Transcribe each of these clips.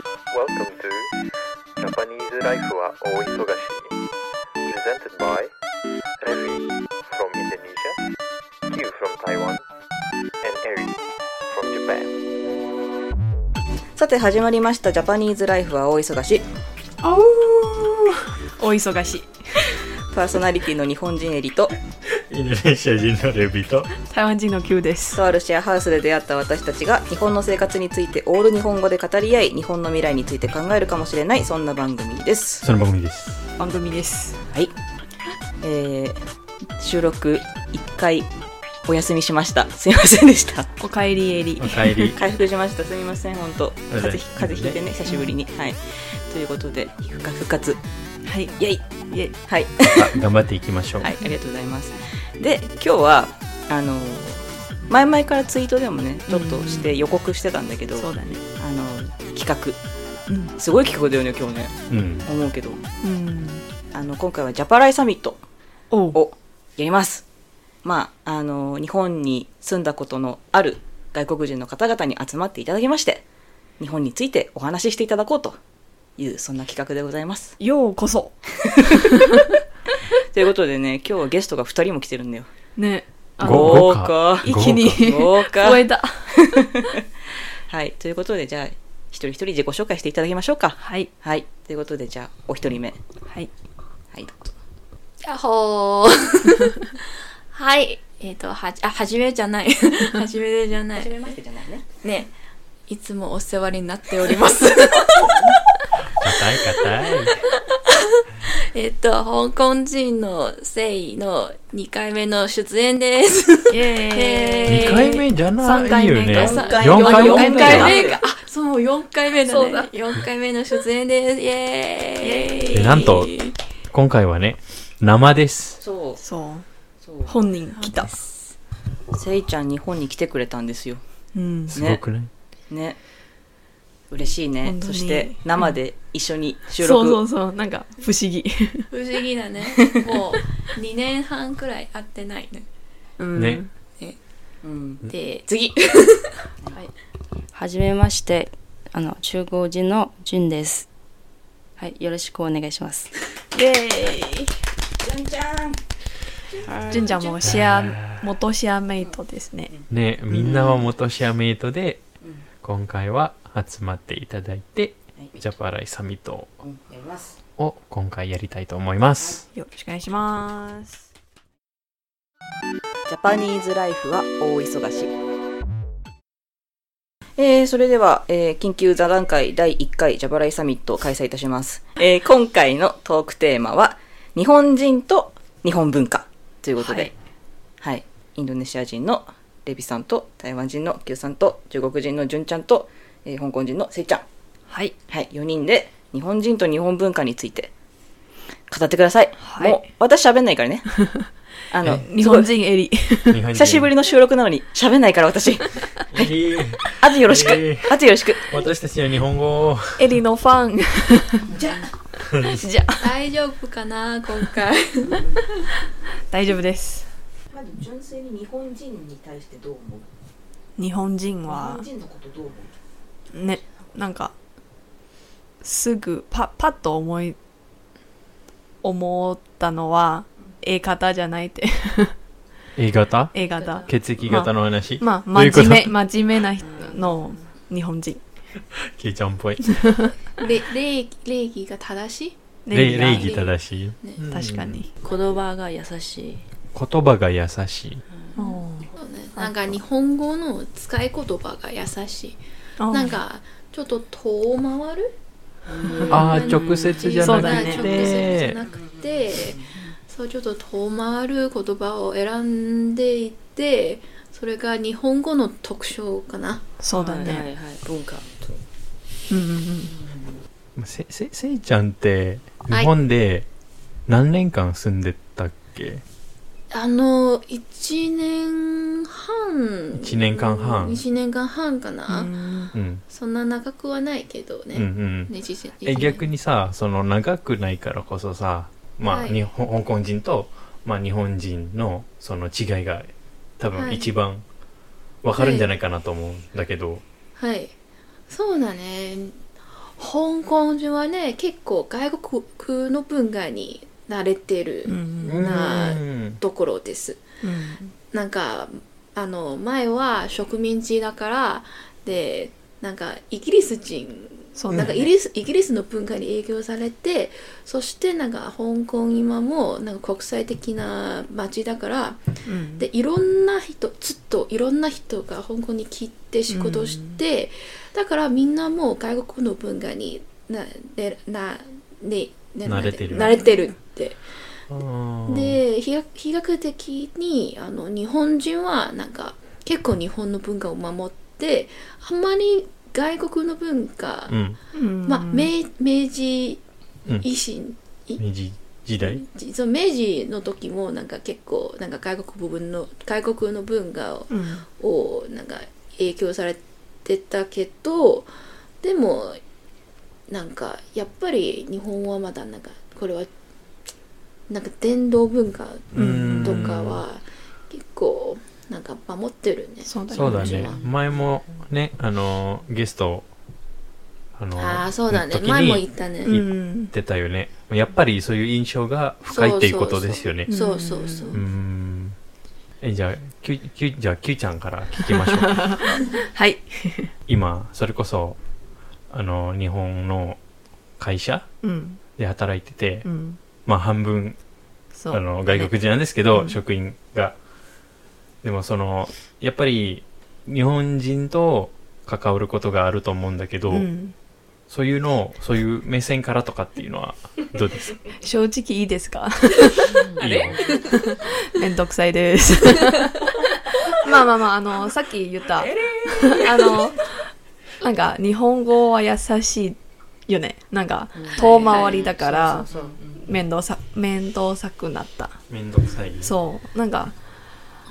Welcome to Japanese Life は大忙し Presented by Revi from Indonesia, Q from Taiwan, and Eri from Japan. さて始まりましたジャパニーズライフは大忙しあうお忙しいパーソナリティの日本人エリとインドネシア人のレビと。台湾人の Q です。とあるシェアハウスで出会った私たちが日本の生活についてオール日本語で語り合い日本の未来について考えるかもしれないそんな番組です。その番組です。番組です。はい。えー、収録1回お休みしました。すいませんでした。おかえりエリ。おかえり。回復しました。すみません本当。風邪ひ風邪ひいてねね久しぶりに。はい。ということで復活。復活はい。イェイ。イエイ。はい。あ頑張っていきましょう、はい、ありがとうございます。で、今日は、あの、前々からツイートでもね、ちょっとして予告してたんだけど、そうだねあの、企画。うんすごい企画だよね、今日ね。うん思うけど。うんあの、今回はジャパライサミットをやります。まあ、あの、日本に住んだことのある外国人の方々に集まっていただきまして、日本についてお話ししていただこうという、そんな企画でございます。ようこそ ということでね、今日はゲストが2人も来てるんだよ。ね豪豪華華一気に豪華超えた はい、ということで、じゃあ、一人一人自己紹介していただきましょうか。はいはい、ということで、じゃあ、お一人目。はいはい、どうぞ。やっほー。はい。えっ、と、はじ、あ、はじめじゃない。はじめじゃない。めましてじゃないね。ね。いつもお世話になっております。硬い硬いえっと、香港人のせいの2回目の出演です。イエーイ二回目じゃないよね三回目四回四目4回回目か。あ、そう、もう4回目だね。そうだ4回目の出演です。イエーイ。でなんと今回はね生ですそう、そうそう。本人来たせいちゃん、日本に来てくれたんですよ。うんすごくない、ね。嬉しいねそして、生で一緒に収そう録。そうそうなんか不思議 不思議だね。もう2年半くらい会ってないね。うんねうん。で、次。はじめまして、あの、中国人のジュンです。はい、よろしくお願いします。イエーイじゃんじゃん。純ちゃんもシェア元シェアメイトですねねみんなは元シェアメイトで、今回は集まっていただいて、はい。ジャパライサミットうんやります。を今回やりたいと思います、よろしくお願いします。ジャパニーズライフは大忙し。えー、それでは、えー緊急座談会第1回ジャパライサミットを開催いたします。えー今回のトークテーマは、日本人と日本文化ということで、ははいい、インドネシア人のレビさんと、台湾人のキューさんと、中国人のジュンちゃんと、えー香港人のセイちゃん。はいはい、4人で日本人と日本文化について語ってください。はいもう、私喋んないからね。あの、日本人エリ日本人久しぶりの収録なのに喋んないから私。えーあとよろしく。えあとよろしく。私たちの日本語をエリのファン じゃじゃあ大丈夫かな今回。大丈夫ですまず純粋に日本人に対してどう思う？日本人は人のことどう思う？ねなんかすぐパパッと思い思ったのは A 型じゃないって。A 型 A 型血液型の話、まあどういうこと？真面目真面目な人の日本人。ケイちゃんっぽい。れ礼儀礼儀が正しい？礼儀正しい、ねうん。確かに、言葉が優しい。言葉が優しい。うん。そうね。なんか日本語の使い言葉が優しい。なんかちょっと遠回る？ああ直接じゃなくそうだね。直接じてゃなくて。そうちょっと遠回る言葉を選んでいてそれが日本語の特徴かな。そうだね、はいはいはい、文化。うんうんうん。せせせいちゃんってはい日本で何年間住んでたっけ、あの1年半。一年間半。1年間半かな、そんな長くはないけどね、うんうん。ね実え逆ににさその長くないからこそさまあ、はい。日本香港人と、まあ、日本人のその違いが多分はい。一番わかるんじゃないかなと思うんだけど、はい。そうだね。香港人はね結構外国の文化に慣れてるうんなうん。ところです。うん。なんかあの前は植民地だからでなんかイギリス人そうだね。なんかイギリスイギリスの文化に影響されてそしてなんか香港今もなんか国際的な街だからうん。でいろんな人ずっといろんな人が香港に来て仕事をして、だからみんなもう外国の文化になでなねね慣れてる。慣れてるって。で比較比較的にあの日本人はなんか結構日本の文化を守ってあんまり外国の文化、うん。うん。まあ明明治うん。維新、い明治時代。その明治の時もなんか結構なんか外国部分の外国の文化をうん。をなんか影響されてたけどでもなんかやっぱり日本はまだなんかこれはなんか伝統文化うんとかは結構なんか守ってるね。そうだそうだね。前もねあのゲストあのああそうだね。時前もに言ったね。うん。言ってたよね。やっぱりそういう印象が深いっていうことですよね。そうそうそう。うーん。えじゃあきゅきゅじゃあ Q ちゃんから聞きましょう。はい。今それこそあの日本の会社うん。で働いてて、うん。まあ半分そう。あの外国人なんですけど、うん。職員が。でもそのやっぱり日本人と関わることがあると思うんだけど、うん。そういうのをそういう目線からとかっていうのはどうですか？正直いいですか？いいよめんどくさいです。まあまあまあ、あの、さっき言った、あ の、なんか、日本語は優しいよね。なんか、遠回りだから、面倒さ、面倒さくなった。めんどくさいそう。なんか、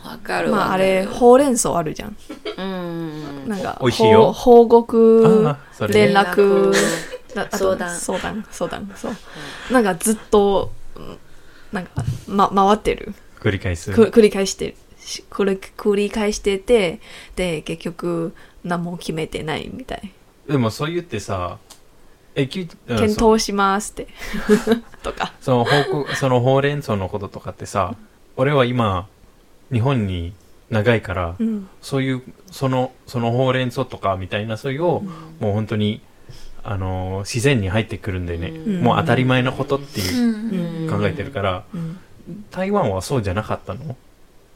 わかる。まああれ、ほうれん草あるじゃん。うんなんか、美味しいよほう報告連絡、相談相談、相談、そう。なんかずっと、うんなんか、ま、回ってる。繰り返すく繰り返してし繰り繰り返しててで結局何も決めてないみたい。でもそう言ってさえきうん検そ討しますって。とか。その報告そのほうれん草のこととかってさ俺は今日本に長いから、うん。そういうそのそのほうれん草とかみたいなそういうを、もう本当にあのー自然に入ってくるんでね、ん。もう当たり前のことっていううん。うん。考えてるから、うん。台湾はそうじゃなかったの？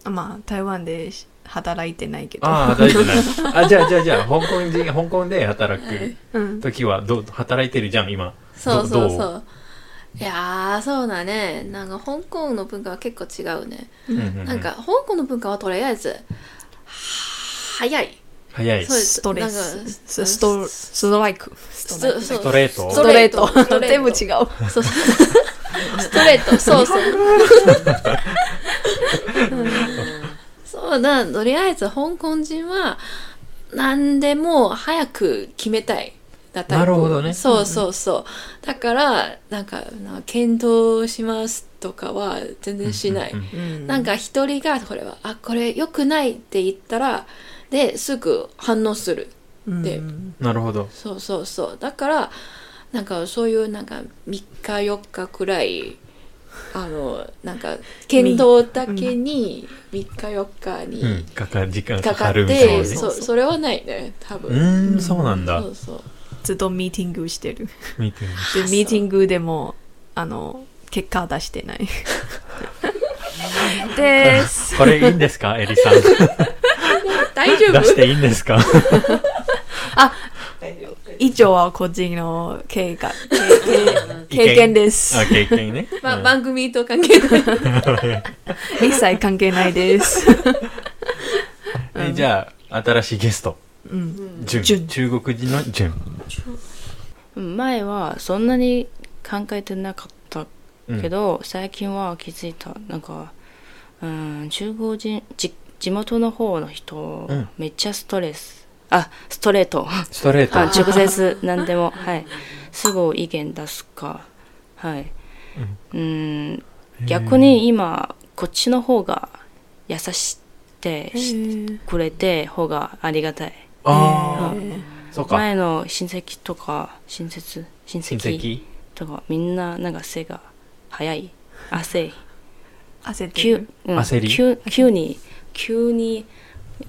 まあ台湾で働いてないけど。ああ大丈夫ない。あじゃあじゃあじゃあ香港人香港で働くうん時はどう働いてるじゃん今。そうそうそう。いやーそうだね。なんか香港の文化は結構違うね。なんか香港の文化はとりあえず早い。早い。そうです。ストレス。スストストライク。ストレート？ストレート。ストレート。全部違う。そう。ストレート、そうそう。そうだ、とりあえず香港人は何でも早く決めたい。なるほどねそうそうそう。だから、なんか、なんか検討しますとかは全然しない。うんうんうんなんか一人がこれは、あ、これ良くないって言ったら、で、すぐ反応する。でうんなるほどそうそうそうだからなんかそういうなんか3日4日くらいあのなんか検討だけに3日4日うん。にかか時間かかるみたいて、なね。そそれはないね多う分、ーんそうなんだ。そうそうずっとミーティングしてる。見てみでミーティングでもあの結果出してない。です。これいいんですかエリさん？大丈夫？出していいんですか？以上は個人の経過 経経験です。あ経験ね。まうん。番組と関係ない。一切関係ないです。えじゃあ新しいゲスト。うん。ジュン。中国人のジュン。前はそんなに考えてなかったうん。けど、最近は気づいた。なんかうん中国人じ地元の方の人、うん。めっちゃストレスあストレート。ストレート。あ直接何でも。はい。すぐ意見出すか。はい。うん。逆に今こっちの方が優しくてしてくれて方がありがたい。ああそうか。前の親戚とか親戚親親戚？戚とかみんななんか背が早い。汗。焦って急る。うん。焦り？急急に急に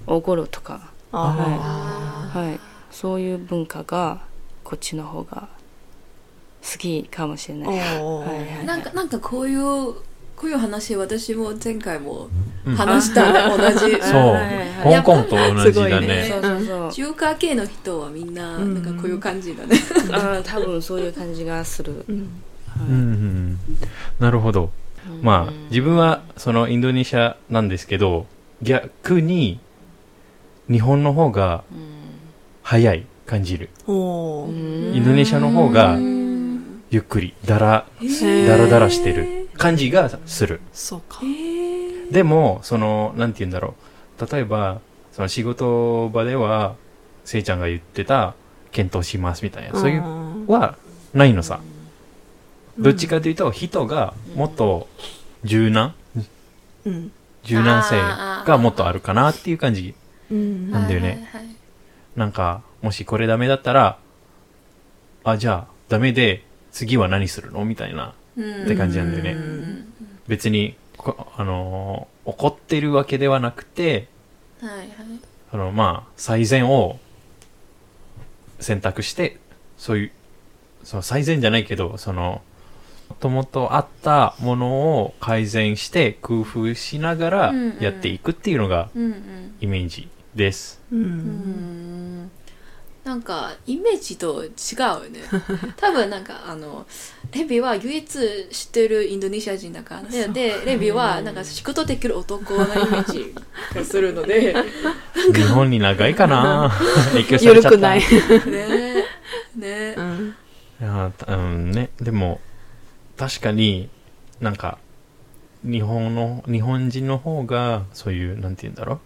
怒るとかあはい。そういう文化がこっちの方が好きかもしれあ。ない。なんかなんかこういうこういう話私も前回もうん。話した。ね、同じ。そう。はいはい香港と同じだすごいねそうそう。そう中華系の人はみんなうん。なんかこういう感じだね、あー多分そういう感じがする、うん。うんうんなるほど。まあ自分はそのインドネシアなんですけど逆に日本の方が早い感じる。おー。インドネシアの方がうんゆっくりだらだらだらしてる。感じがする。そうか。でもそのなんて言うんだろう。例えばその仕事場ではせいちゃんが言ってた検討しますみたいな。そういううんはないのさ。どっちかというと人がもっと柔軟うん。柔軟性がもっとあるかなっていう感じ。うん。なんだよね。はいはいはい。なんかもしこれダメだったらあじゃあダメで次は何するの？みたいなうんって感じなんだよね。うん別にこあのー怒ってるわけではなくてはいはい。そのまあ最善を選択してそういうその最善じゃないけどそのもともとあったものを改善して工夫しながらやっていくっていうのがイメージです。う。うんんなんかイメージと違うね 多分なんかあのレビは唯一知ってるインドネシア人だからねでレビはなんか仕事できる男のイメージがするので日本に長いかな 影響されちゃった。緩くない。ねねうん。いやーうんね、でも、確かになんか、日本の、日本人の方が、そういう、なんて言うんだろう。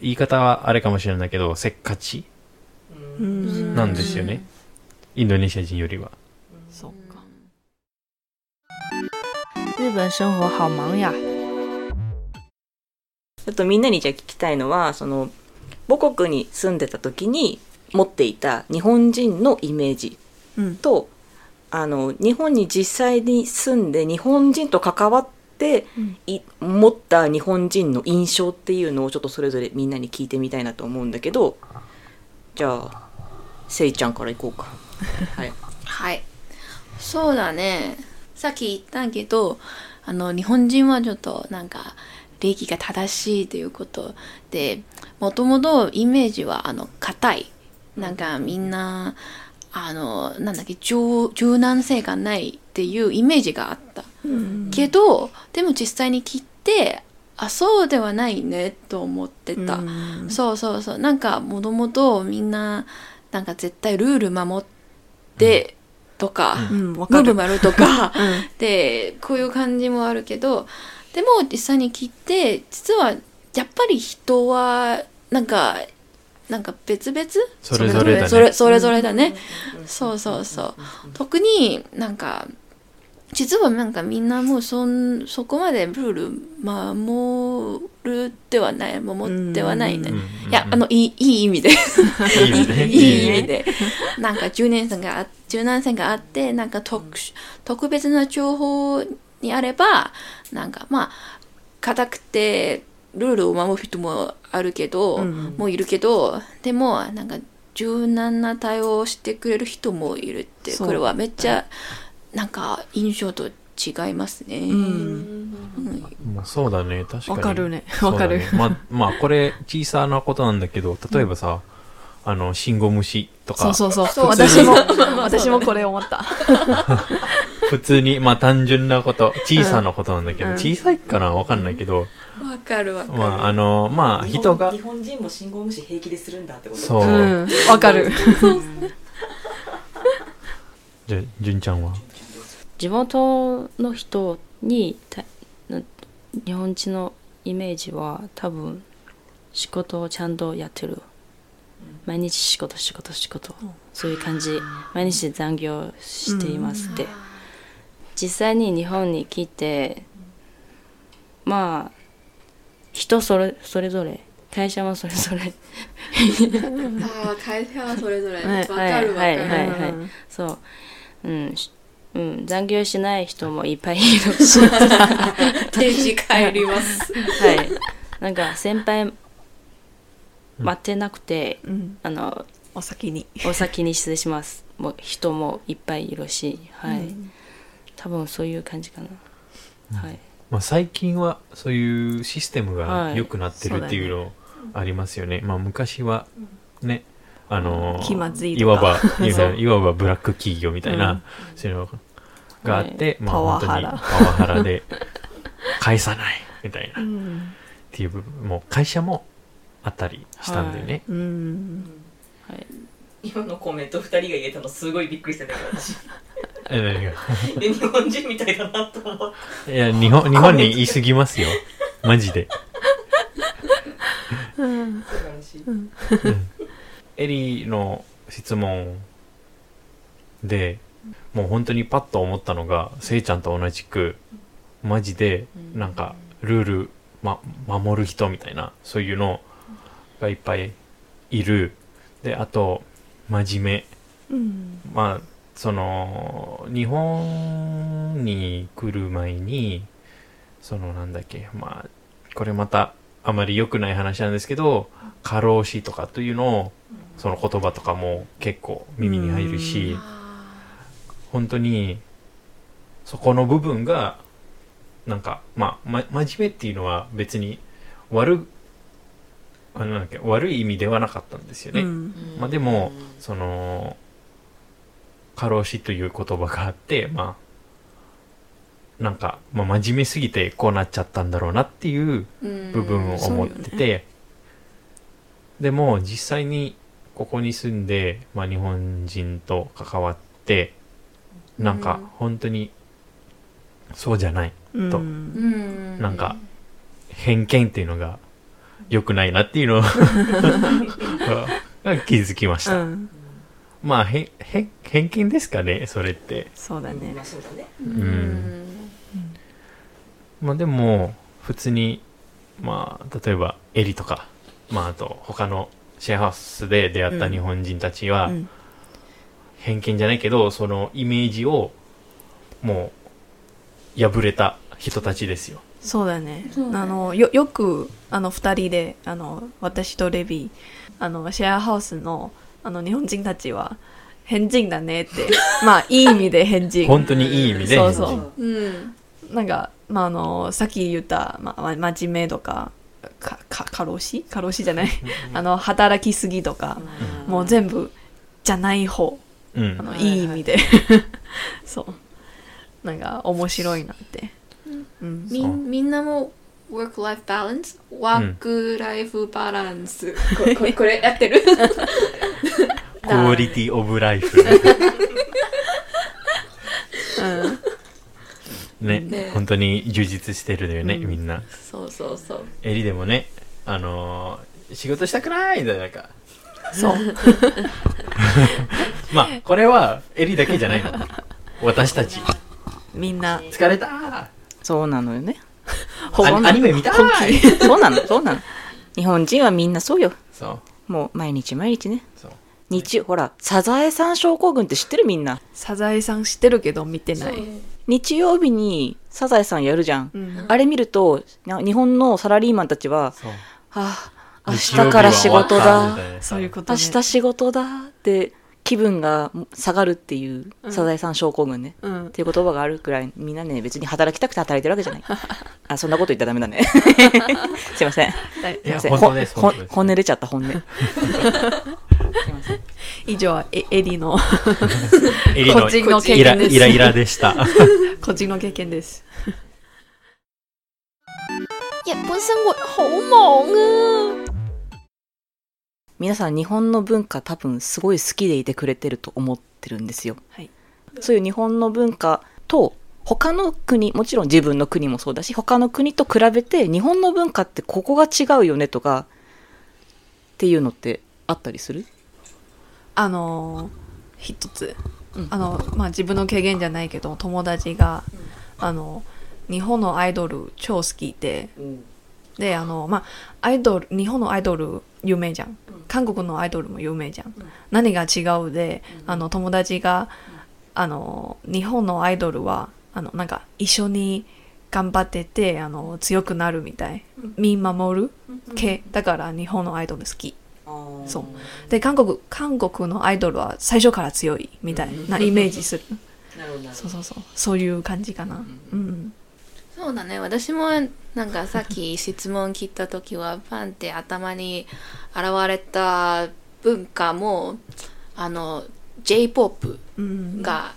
言い方はあれかもしれないけど、せっかち？うん。なんですよね。インドネシア人よりは。そうか。日本生活好忙呀ちょっとみんなにじゃあ聞きたいのはその母国に住んでた時に持っていた日本人のイメージうん。とあの日本に実際に住んで日本人と関わって、うん。い持った日本人の印象っていうのをちょっとそれぞれみんなに聞いてみたいなと思うんだけどじゃあせいちゃんからいこうか。はい、はい。そうだね。さっき言ったけどあの日本人はちょっとなんか礼儀が正しいということでもともとイメージはあの硬い。なんかみんなあのなんだっけ柔柔軟性がないっていうイメージがあった、けどでも実際に聞いてあそうではないねと思ってた、うん。そうそうそう。なんかもともとみんななんか絶対ルール守ってとか、うん、わムーブかる。とか、うん。でこういう感じもあるけどでも実際に聞いて実はやっぱり人はなんかなんか別々？それぞれだね。それぞれだね、そうそうそう特になん。か実はなんかみんなもうそんそこまでルール守るではない守ってはないね、うんいやあのいいいい意味で。いい意味で。なんか10年生があ、柔軟性があって、なんか特殊、特別な情報にあれば、なんかまあ、硬くて、ルールを守る人もあるけど、うんもういるけど、でも、なんか柔軟な対応をしてくれる人もいるって、これはめっちゃ、なんか印象と違いますね。うん。まあそうだね、確かに。わかるねわかるまあ、まあ、これ、小さなことなんだけど、例えばさ、あの、信号無視とか、そうそうそう。そう私も、私もこれ思った。普通に、まあ単純なこと、小さなことなんだけど、うん小さいかなわかんないけど、わかるわかる。まあ、あの、まあ、人が日、本人も信号無視平気でするんだってことそうう。ん。わかる。じゃあ、純ちゃんは？地元の人にた日本人のイメージは多分仕事をちゃんとやってる。毎日仕事仕事仕事。そういう感じ。毎日残業していますって。実際に日本に来てまあ人それそれぞれ。会社もそれぞれ。ああ会社はそれぞれ。ねわかるわかる、はいはいはい。うん。そう。うん。しうん、残業しない人もいっぱいいる。し定時帰ります。はい。なんか先輩待ってなくて、うん。あのお先に。お先に失礼します。もう人もいっぱいいるしはい、うん多分そういう感じかな、はい。まあ、最近はそういうシステムがはい。良くなってるっていうのありますよね。まあ昔はね、あのー気まずいとか。いわばいわばブラック企業みたいな、うん。そういうのがあって、まあパワ本当にハラ。パワハラで返さないみたいな。っうん。ていう部分も会社もあったりしたんだよね。うん。はい。今のコメント2人が言えたのすごいびっくりしたんだけど私。日本人みたいだなと思っていや日本日本に言い過ぎますよ。マジで。素晴らしいエリの質問でもう本当にパッと思ったのがせいちゃんと同じくマジでなんかルール、ま、守る人みたいなそういうのがいっぱいいる。であと真面うん。目まあその日本に来る前にそのなんだっけまあこれまたあまり良くない話なんですけど過労死とかというのをその言葉とかも結構耳に入るし本当にそこの部分がなんかまあ、ま、真面目っていうのは別に悪あのなんだっけ悪い意味ではなかったんですよね、うん。まあでもその過労死という言葉があってまあなんか、まあ、真面目すぎてこうなっちゃったんだろうなっていう部分を思ってて、でも実際にここに住んで、まあ、日本人と関わってなんか本当にそうじゃないうん。と。うん。なんか偏見っていうのが良くないなっていうのが 気づきました、うん。まあへへ偏見ですかねそれって。そうだね。まあそうだね。うん。まあでも普通にまあ例えばエリとかまああと他のシェアハウスで出会った日本人たちは、うん偏見じゃないけどそのイメージをもう破れた人たちですよ。そうだね。あのよよくあの2人であの私とレビあのシェアハウスのあの日本人たちは変人だねって まあいい意味で変人。本当にいい意味でそうそう。うん。なんか、まあ、あのさっき言った、まあ、ま真面目とかかか過労死？過労死じゃない。あの働きすぎとか、もう全部じゃない方うん。あのいい。意味で。そう。なんか面白いなって、うん、みんみんなも work life balance ワークライフバランス、ここれこれやってる？クオリティオブライフねね。本当に充実してるだよね、みんな。そうそうそう。エリでもねあのー仕事したくないみたいななんかそう。まあこれはエリだけじゃないの。私たち。みんな。疲れた。そうなのよね。アニアニメ見たい。そうなのそうなの。日本人はみんなそうよ。そう。もう毎日毎日ね。そう。日曜ほらサザエさん症候群って知ってるみんな。サザエさん知ってるけど見てない。日曜日にサザエさんやるじゃん、うん。あれ見るとな日本のサラリーマンたちはそう。ああ明日から仕事だ。そういうこと明ね日仕事だって気分が下がるっていうサザエさん症候群ね、うん。っていう言葉があるくらいみんなね別に働きたくて働いてるわけじゃない。あそんなこと言ったらダメだね。すいません。はい。すいません。本音出ちゃった本音。以上はエエリのエリの個人の経験です。イライラでした。個人の経験です。日本生活好忙啊皆さん日本の文化多分すごい好きでいてくれてると思ってるんですよ。はい。そういう日本の文化と他の国もちろん自分の国もそうだし他の国と比べて日本の文化ってここが違うよねとかっていうのってあったりする？あの一つ、うん。あのまあ自分の経験じゃないけど友達が、あの日本のアイドル超好きでであのまあアイドル日本のアイドル有名じゃん。韓国のアイドルも有名じゃん、何が違うで、あの友達が、あの日本のアイドルはあのなんか一緒に頑張っててあの強くなるみたい、見守る系。だから日本のアイドル好き。そう。で韓国韓国のアイドルは最初から強いみたいなイメージする、なるほどなるそうそうそう。そういう感じかな。うんそうだね。私もなんかさっき質問聞いた時はパンって頭に現れた文化もあの j p o p うん。が、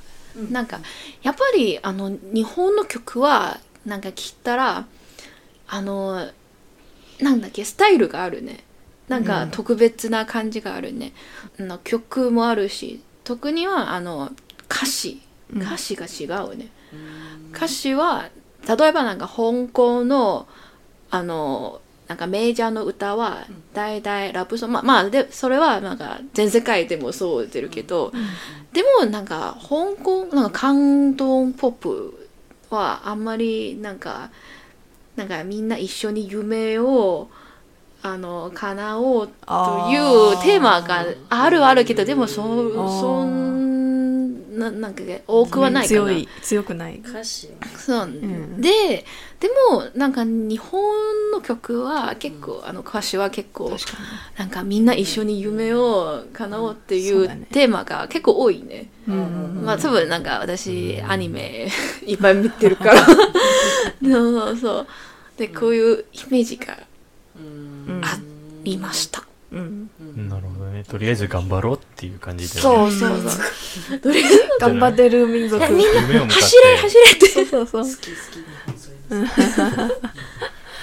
なんかやっぱりあの日本の曲はなんか聞いたらあのなんだっけスタイルがあるね。なんか特別な感じがあるね、あの曲もあるし特にはあの歌詞。歌詞が違うね、歌詞は例えばなんか香港のあのなんかメジャーの歌は大体ラブソング。まあまあでそれはなんか全世界でもそう出るけど、でもなんか香港なんか関東ポップはあんまりなんかなんかみんな一緒に夢をあの叶おうというテーマがあるあるけどでもそそんななんか多くはないかな。強い強くない。歌詞そう、ん。ででもなんか日本の曲は結構、あの歌詞は結構なんかみんな一緒に夢を叶おうっていうテーマが結構多いね。にうんまあ多分なんか私アニメ いっぱい見てるから。そうそうそう。でこういうイメージがうん。ありました、うん。なるほどね。とりあえず頑張ろうっていう感じで、ね、そうそうそう。とりあえず頑張ってる民族。みんな夢を向かって。走れ走れって。そうそうそう。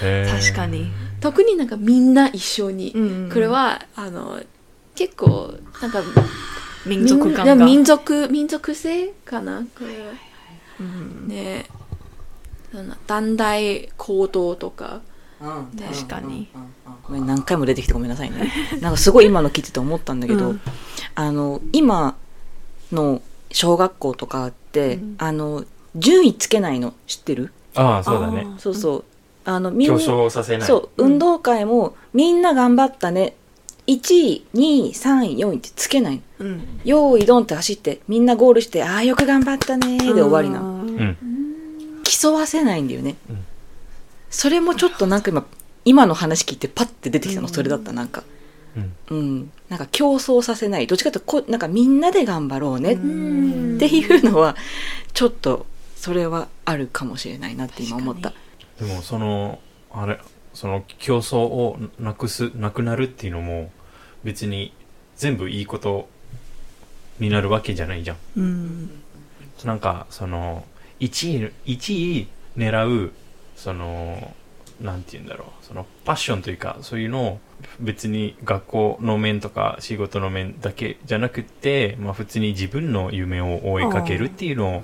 へー。確かに。特になんかみんな一緒に、うん。これはあの結構なんか民族感が。な民族民族性かな？これは。うんね。その団体行動とか。うん確かに。ごめん何回も出てきてごめんなさいね。なんかすごい今の聞いてて思ったんだけど、うん。あの今の小学校とかって、うん。あの順位つけないの知ってる？ああそうだね。そうそう。あのみん競な争させない。そう運動会もみんな頑張ったね。1位2位3位4位ってつけないの。うん。用意ドンって走ってみんなゴールしてああよく頑張ったねーで終わりなの。うんうん。競わせないんだよね、うんそれもちょっとなんか今今の話聞いてパッて出てきたのうん。それだったなんか。うん。うん。なんか競争させない。どっちかというとこなんかみんなで頑張ろうねうん。っていうのはちょっとそれはあるかもしれないなって今思った。でもそのあれその競争をなくすなくなるっていうのも別に全部いいことになるわけじゃないじゃん。うん。なんかその1位1位狙うそのなんて言うんだろう。そのパッションというかそういうのを別に学校の面とか仕事の面だけじゃなくて、まあ、普通に自分の夢を追いかけるっていうの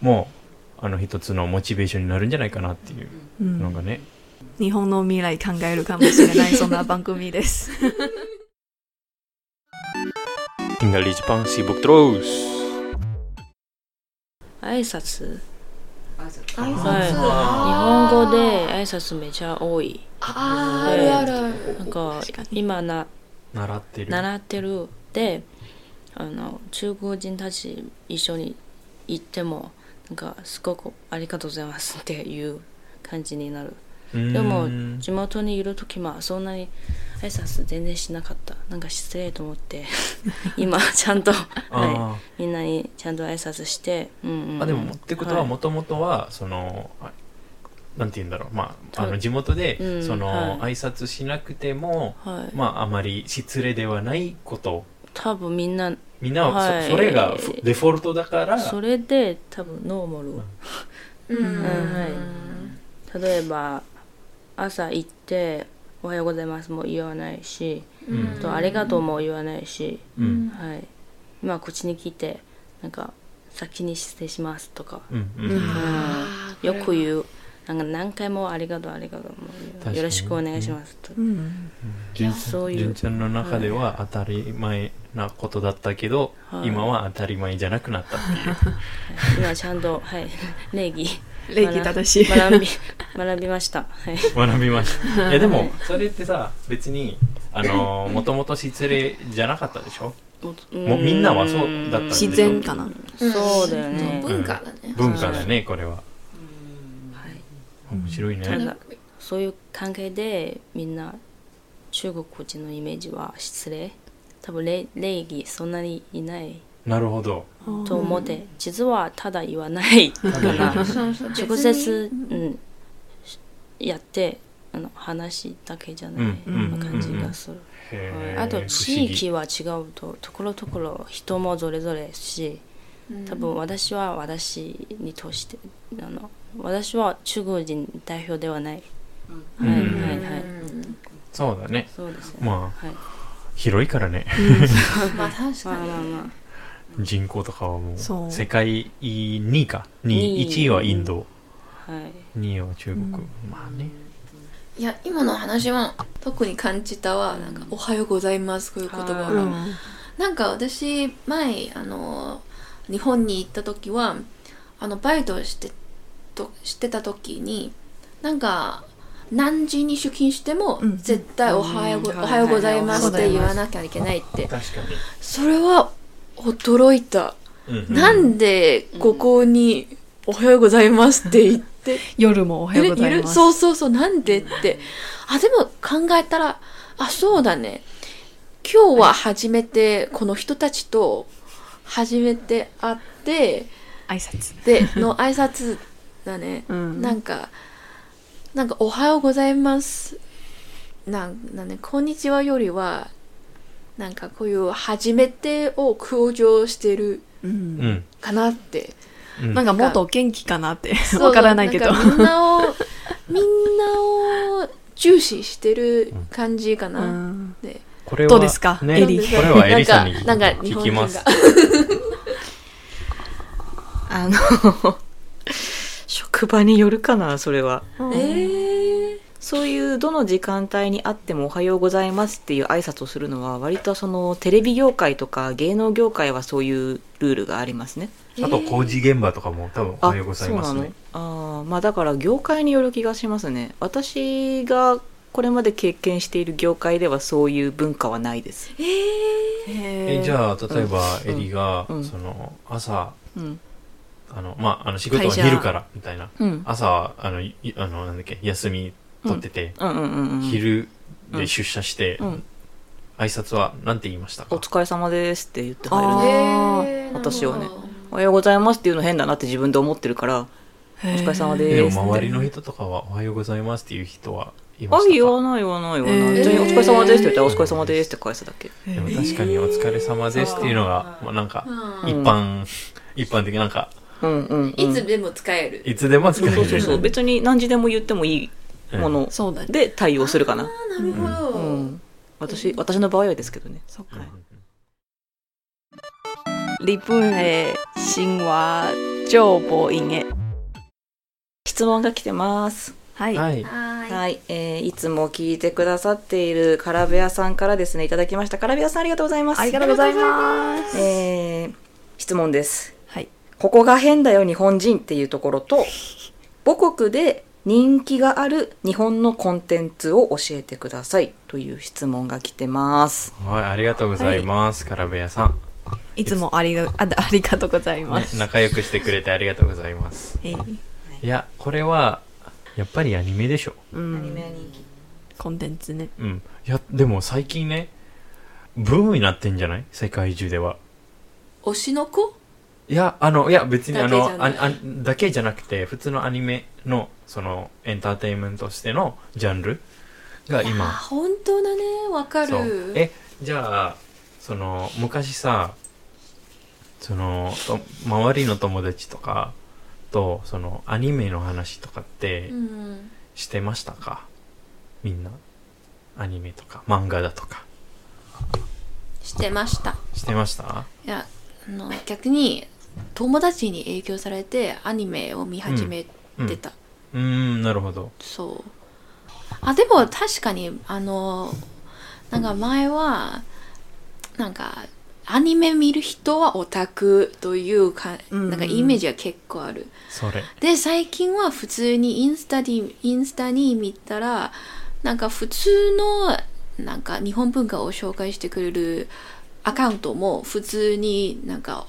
もあの一つのモチベーションになるんじゃないかなっていううん。のがね、日本の未来考えるかもしれない そんな番組です。Tinggal di Jepang sibuk terus 挨拶挨拶はい。日本語で挨拶めちゃ多い。あーあるある。なんか今な習ってる。習ってる。であの中国人たち一緒に行ってもなんかすごくありがとうございますっていう感じになる。でもうん。地元にいる時はそんなに挨拶全然しなかった。なんか失礼と思って 今ちゃんと、はあい、みんなにちゃんと挨拶して、うんうんうん。あでもってことははい。もともとはそのあなんて言うんだろう。まああのはい地元でうんそのはい挨拶しなくてもはい、まああまり失礼ではないこと。多分みんなみんなはそ,、はい。それがフデフォルトだから。それで多分ノーマル、うんはい。例えば朝行って「おはようございます」も言わないし、うん。あと「ありがとう」も言わないし、うん。はい、今こっちに来てなんか「先に失礼します」とか、うんうん。うんあーよく言う。なんか何回もありがとうありがとうもう。よろしくお願いしますと、うん。純そういう。純ちゃんの中では当たり前なことだったけど、はい。今は当たり前じゃなくなったっていう。今ちゃんとはい。礼儀礼儀正しい。学び学びましたはい学びました。いやでも、それってさ、別に、あのー、もともと失礼じゃなかったでしょ？もうみんなはそうだったんでしょ？自然かな。そうだよね、文化だね。文化だね、これは。面白いね。ただそういう関係でみんな中国人のイメージは失礼？多分礼礼儀そんなにいないなるほど。と思って、実はただ言わない。かなそうそう直接、うん、やってあの話だけじゃないうん感じがする、あと不地域は違うとところどころ人もそれぞれし多分私は私に通してあの私は中国人代表ではない、はいはいはい。そうだね。そうですね。まあ、はい。広いからね。まあ確まあかに。まあ。ま人口とかはもそうう、世界2位か。2位。二位1位はインド。あはい2位は中国。まあね。いや、今の話は特に感じたは、なんか、おはようございます、こういう言葉が。うん。なんか私、前、あの、日本に行った時は、あの、バイトして、としてた時に、なんか、何時に出勤しても、うん絶対おはようご、うんおはようございますって言わなきゃいけないって。確かそれは驚いた。に。うんなんでここにおはようございますって言って？夜もおはようございるます。そうそうそう、なんでって。あ、でも考えたら、あ、そうだね。今日は初めてこの人たちと初めて会って、挨拶。で、の挨拶だね。うんなんか、なんかおはようございます。なんなんね、こんにちはよりは、なんかこういう初めてを強調してるうんうん。かなって。うんなんかもっと元気かなって。わからないけど。んかみんなを、みんなを重視してる感じかうな。んでこれは、どうですか？ね、エリこれはエリさんになんかなんか日聞きます本人が。あの職場によるかなそれはえー、そういうどの時間帯にあっても「おはようございます」っていう挨拶をするのは割とそのテレビ業界とか芸能業界はそういうルールがありますね。あと工事現場とかも多分おはようございますそうなねの。あーまあだから業界による気がしますね。私がこれまで経験している業界ではそういう文化はないです。えじゃあ例えばうん。エリが、うん。その朝うん。あのまああの仕事は昼からみたいな。うん。朝はあのいあのなんだっけ休み取ってて、昼で出社して、うん。挨拶はなんて言いましたか？お疲れ様ですって言って入る。ね私はねおはようございますっていうの変だなって自分で思ってるからお疲れ様でですも周りの人とかはおはようございますっていう人はいまあしたか言わない言わない言わない、えー。お疲れ様ですって言ったらお疲れ様ですって返すだけでも確かにお疲れ様ですっていうのが、まあ、なんかうん。一般、一般的なんかうんうん、うん、いつでも使える。いつでも使える。そうそうそう。別に何時でも言ってもいいもの。で対応するかな、なるほど。うん、私私の場合はですけどねそっかうん。日本へ神話情報員へ。質問が来てますはい。はいははい、えーいつも聞いてくださっているカラベアさんからですねいただきましたカラベアさんありがとうございますありがとうございます。えー質問ですはい。ここが変だよ日本人っていうところと母国で人気がある日本のコンテンツを教えてくださいという質問が来てます。はい、ありがとうございます、カラベアさん、いつもありが、あありがとうございまねす。仲良くしてくれてありがとうございます。えい。い。やこれはやっぱりアニメでしょ。うん。は人気。コンテンツね。うん。いやでも最近ねブームになってんじゃない？世界中では。推しの子？いやあのいや別にあのああだけじゃなくて普通のアニメのそのエンターテインメントとしてのジャンルがあ、今本当だね。わかる。えじゃあその昔さそのと周りの友達とかとそのアニメの話とかってうん。してましたか？みんなアニメとか漫画だとかしてました。してました？いや、あの、逆に、友達に影響されてアニメを見始めてた。うーんなるほど。そう。あでも確かにあのなんか前はなんかアニメ見る人はオタクというか,、うんうん。なんかイメージが結構ある。それ。で最近は普通にインスタにインスタに見たらなんか普通のなんか日本文化を紹介してくれるアカウントも普通になんか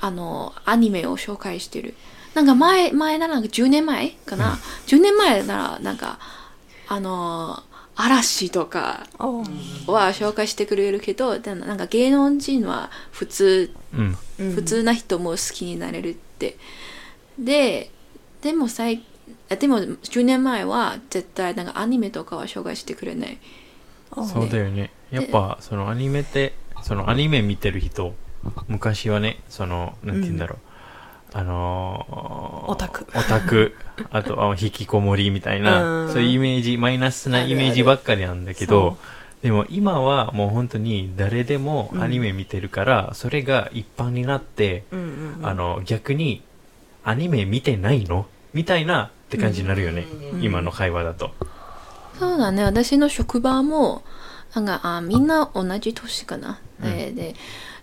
あのアニメを紹介してるなんか前前ならなんか10年前かな、10年前ならなんかあの嵐とかおは紹介してくれるけどでもなんか芸能人は普通うん。普通な人も好きになれるって。で、でも最あでも10年前は絶対なんかアニメとかは紹介してくれない。そうだよね。やっぱそのアニメってそのアニメ見てる人昔はねそのなんて言うんだろう、あのーオタク。オタク。あとあ引きこもりみたいな、うん。そういうイメージマイナスなイメージばっかりなんだけどでも今はもう本当に誰でもアニメ見てるから、それが一般になって、うんうんうん。あの逆にアニメ見てないの？みたいなって感じになるよね、今の会話だと。そうだね、私の職場も、なんか、あみんな同じ年かな。うん。でで、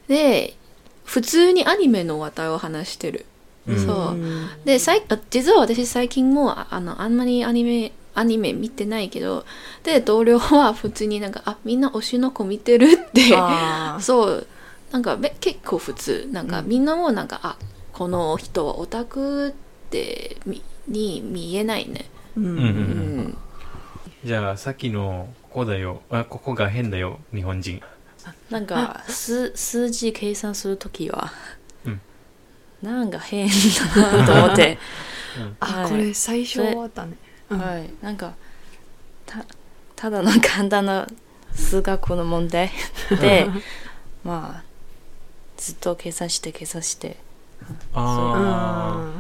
で、普通にアニメの話題を話してる。うん。そう。で、さいあ実は私最近もああのあんまりアニメアニメ見てないけどで同僚は普通になんかあみんな推しの子見てるって そう。なんかめ結構普通。なんかみんなもなんか、あこの人はオタクってみに見えないね。うん。うんうんうん。じゃあさっきのここだよ。あここが変だよ日本人。なんか数数字計算するときは、うんなんか変だなと思って、あはい。これ最初あったね。うん。はい、なんかたただの簡単な数学の問題 でまあずっと計算して計算して。あ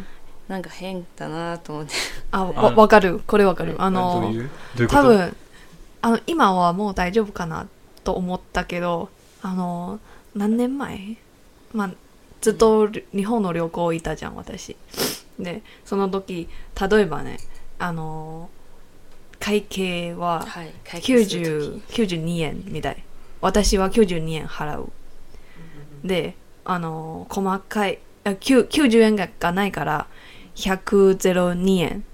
なんか変だなと思って。あわわかる。これわかる。あの多分あの今はもう大丈夫かなと思ったけどあの何年前？まあずっと日本の旅行いたじゃん私。でその時例えばねあの会計ははい会計する時。90 92円みたい。私は92円払う。であの細かいあ9 90円がないから102円。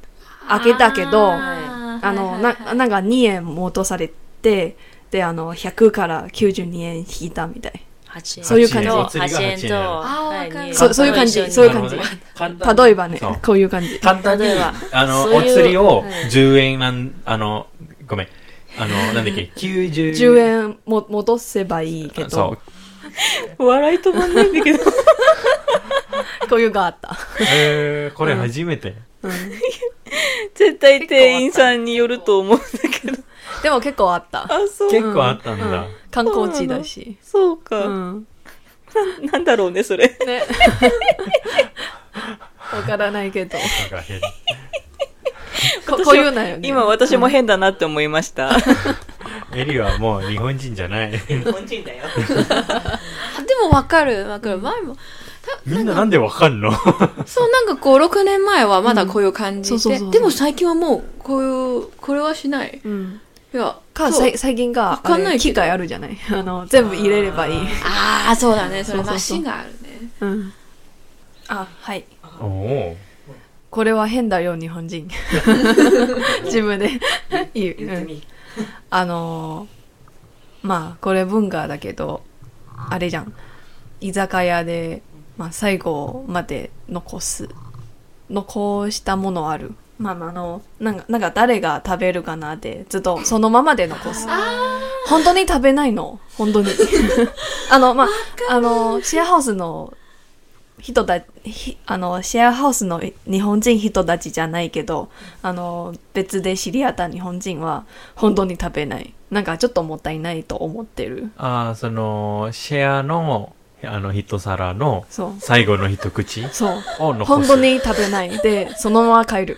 開けたけどあの、ななんか2円戻されてであの100から92円引いたみたい。8円そういう感じ。とお釣りが8円。と8円あはいわかる。2そそういう感じ。そういう感じ。例えばねそう。こういう感じ。簡単に例えば。あのお釣りをはい。10円なんあのごめん。あのなんだっけ？90 10円。も戻せばいいけそどう。笑い止まんないんだけど。こういうがあった。えー、これ初めて、絶対店員さんによると思うんだけどでも結構あった。あそう。結構あったんだ、うん。観光地だし。そうか、うん。ななんだろうねそれ。ね。わからないけど。なんか変ここういうのよね。今私も変だなって思いました。エリはもう日本人じゃない。日本人だよ。あでもわかる。わかる。前もみんななんでわかんの？そうなんか56年前はまだこういう感じで。でも最近はもうこういうこれはしない。うんいやかさい最近がわかんない機械あるじゃない？あの全部入れればいい。ああそうだね。それマシンがあるね。うん。あはい。おおこれは変だよ日本人。自分で。言う、うん。あのーまあこれ文化だけどあれじゃん。居酒屋で、まあ、最後まで残す。残したものあるまあまああのなんかなんか誰が食べるかなってずっとそのままで残す。本当に食べないの？本当に。あのまああのシェアハウスの人たひあのシェアハウスの日本人人たちじゃないけどあの別で知り合った日本人は本当に食べない。なんかちょっともったいないと思ってる。ああそのシェアのあの一皿のそう。最後の一口そう。を残す。本当に食べない。でそのまま帰る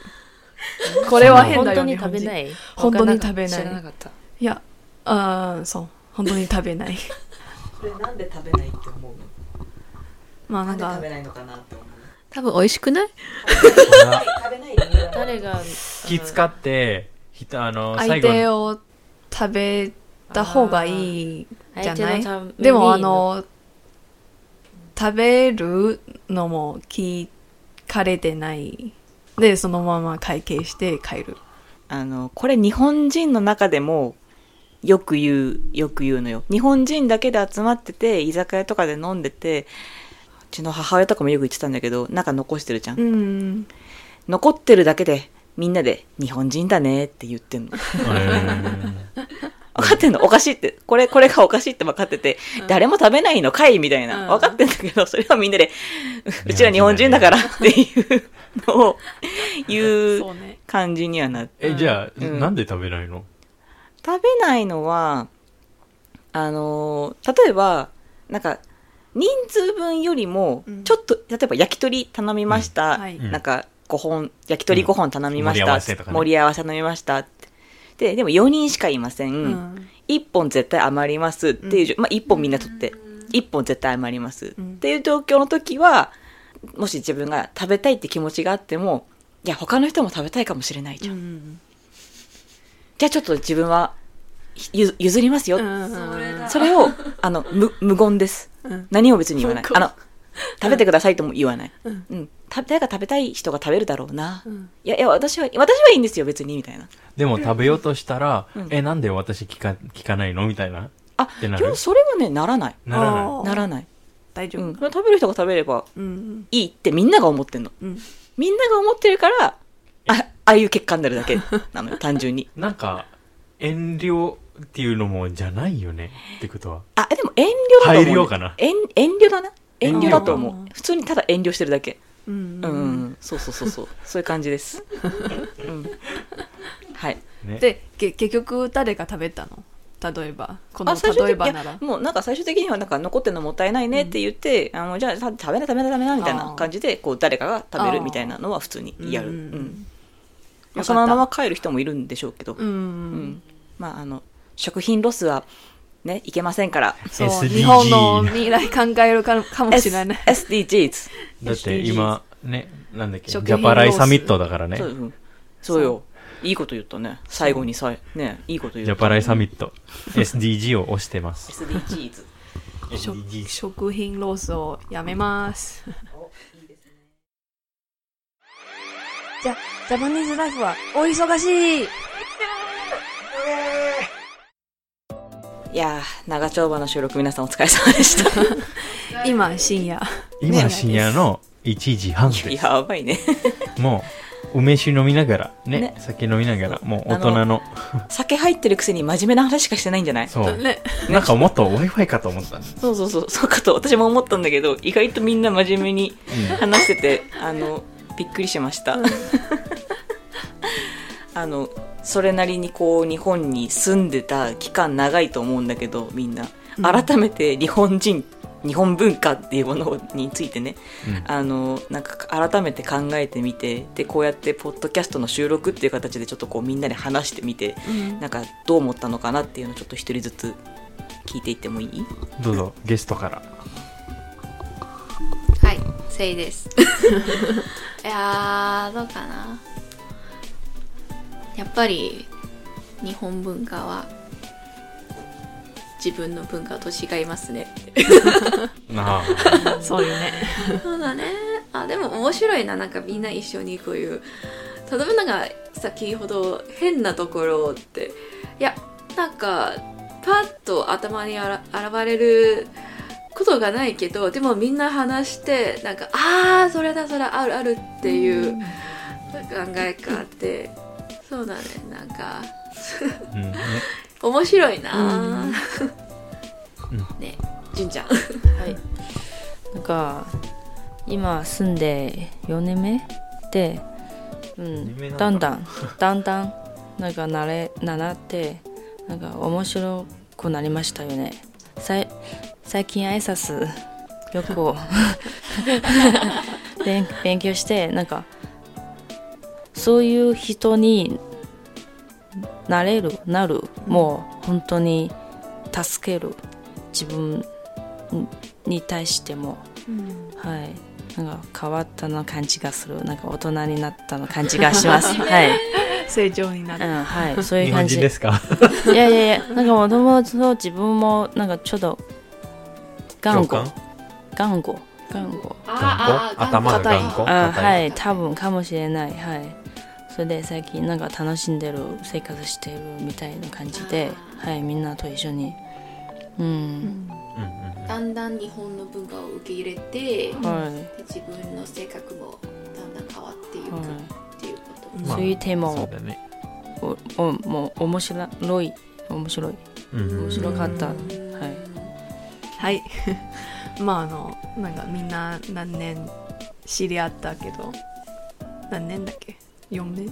これは変だよ本当に食べない。本当に食べない。知らなかったいやあーそう。本当に食べない。それなんで食べないって思うまあなんか。ないのかなって思う多分美味しくない？誰が気使って人あの相最後に。手を食べた方がいいじゃない？でもあの食べるのも聞かれてないでそのまま会計して帰る。あのこれ日本人の中でもよく言うよく言うのよ。日本人だけで集まってて居酒屋とかで飲んでてうちの母親とかもよく言ってたんだけどなんか残してるじゃん、うん。残ってるだけでみんなで日本人だねって言ってんの。うー。ん分かってんの？おかしいって。これこれがおかしいって分かってて、誰も食べないのかい？みたいな、うん。分かってんだけどそれはみんなでううちら日本人だからっていうのを言う感じにはなってえじゃあ、うん。なんで食べないの？食べないのはあのー例えばなんか人数分よりもうん。ちょっと、例えば焼き鳥頼みました、うん。はい。なんか5本焼き鳥5本頼みました、うん盛り合わせとかね。盛り合わせ頼みました。ってででも4人しかいません、うん。1本絶対余りますっていうじょ、まあ1本みんな取って1本絶対余ります、うん。っていう状況の時はもし自分が食べたいって気持ちがあってもいや他の人も食べたいかもしれないじゃん、うん。じゃあちょっと自分はゆ譲りますよ、うん。それをあの無無言です。うん。何も別に言わない。あの食べてくださいとも言わない、うん。うん、食べ誰か食べたい人が食べるだろうな、うん。いやいや私は私はいいんですよ別にみたいな。でも食べようとしたら、うん。えなんで私聞か聞かないの？みたいな。あてなる。それはねならない。ならない。ならない、大丈夫。うん、食べる人が食べればうんいいってみんなが思ってんの。うん。みんなが思ってるからあああいう結果になるだけ なのよ単純に。なんか遠慮っていうのもじゃないよねってことは。あでも遠慮だと思う、ね、配慮かな。遠遠慮だな遠慮だと思う。普通にただ遠慮してるだけ。うんうん、うん、そうそうそうそう。そういう感じです、うん、はい。ね。でけ結局誰が食べたの？例えば。このあ最終的い例えばなら。やもうなんか最終的にはなんか残ってるのもったいないねって言って、あのじゃあさ食べな食べな食べなみたいな感じでこう誰かが食べるみたいなのは普通にやる、ううん。んまあ、そのまま帰る人もいるんでしょうけど、うん、うん。まああの食品ロスはねいけませんから。そう SDG 日本の未来考えるかかもしれない。S SDGs だって今ねなんだっけジャパライサミットだからね。そう,、うん、そうよ。いいこと言ったね。最後にさねいいこと言った。ジャパライサミット。SDG を押してます。SDGs 食 SDG 食品ロスをやめます。じゃジャパニーズライフはお忙し。いいやー長丁場の収録皆さんお疲れ様でした。今深夜。今深夜の1時半です。やばいね。もう梅酒飲みながらねね。酒飲みながらもう大人の。酒入ってるくせに真面目な話しかしてないんじゃない？そう。ね。なんかもっと w i f i かと思ったんですそうそうそうそうかと私も思ったんだけど意外とみんな真面目に話しててあのびっくりしましたあのそれなりにこう日本に住んでた期間長いと思うんだけどみんな。改めて日本人日本文化っていうものについてね。うん。あのなんか改めて考えてみてでこうやってポッドキャストの収録っていう形でちょっとこうみんなで話してみてうん。なんかどう思ったのかなっていうのをちょっと一人ずつ聞いていってもいい？どうぞゲストから。はい、せいです。いやー、どうかな。やっぱり日本文化は自分の文化と違いますね。あ そうよねそうだね。あ、でも面白いな。なんかみんな一緒にこういう、例えばなんか先ほど変なところって、いや、なんかパッと頭にあら現れることがないけど、でもみんな話して、なんか、ああ、それだ、それあるあるっていう考えがあって、そうだね、なんか、うんね面白いな、うんね、純ちゃん。はい。なんか今住んで4年目で、うん、だだんだんだんだんなんか慣れ習ってなんか面白くなりましたよね。さい最近挨拶よく 勉勉強してなんかそういう人になれるなるもう本当に助ける自分に対してもはい。なんか変わったの感じがする。なんか大人になったの感じがします。はい、成長になる。うん、はい。そういう感じ。人ですか？いやいやいやなんかもともと自分もなんかちょっと頑固。頑固。頑固。頭が頑固？はい。多分かもしれない。はいそれで最近なんか楽しんでる生活してるみたいな感じではいみんなと一緒に。うん、うんうんだんだん日本の文化を受け入れて、はい。で自分の性格もだんだん変わっていくはっていうこと、い、まあそういうテーマをね。おおもう面白い面白い。うん面白かった、はい。はい。まああの、なんかみんな何年知り合ったけど、何年だっけ？?4 年？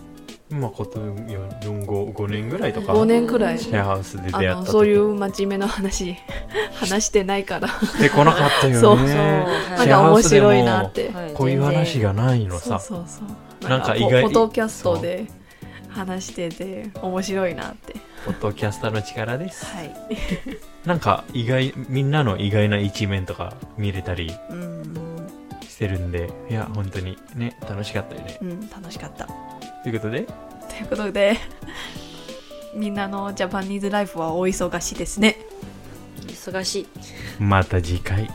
まあこと4 5 5年ぐらいとか ?5 年くらい。シェアハウスで出あ会ったそういう真面目な話 話してないから。でこなかったよね。そうそう。なんシェアか面ハウスでも白いなって。はい。こういう話がないのそうさそうそうなんか意外ポポッドキャストで話してて面白いなって。ポッドキャスターの力です。はい。なんか意外みんなの意外な一面とか見れたり。うんしてるんでいや本当にね楽しかったよね。うん楽しかった。ということで？ということでみんなのジャパニーズライフはお忙しいですね。忙しい。また次回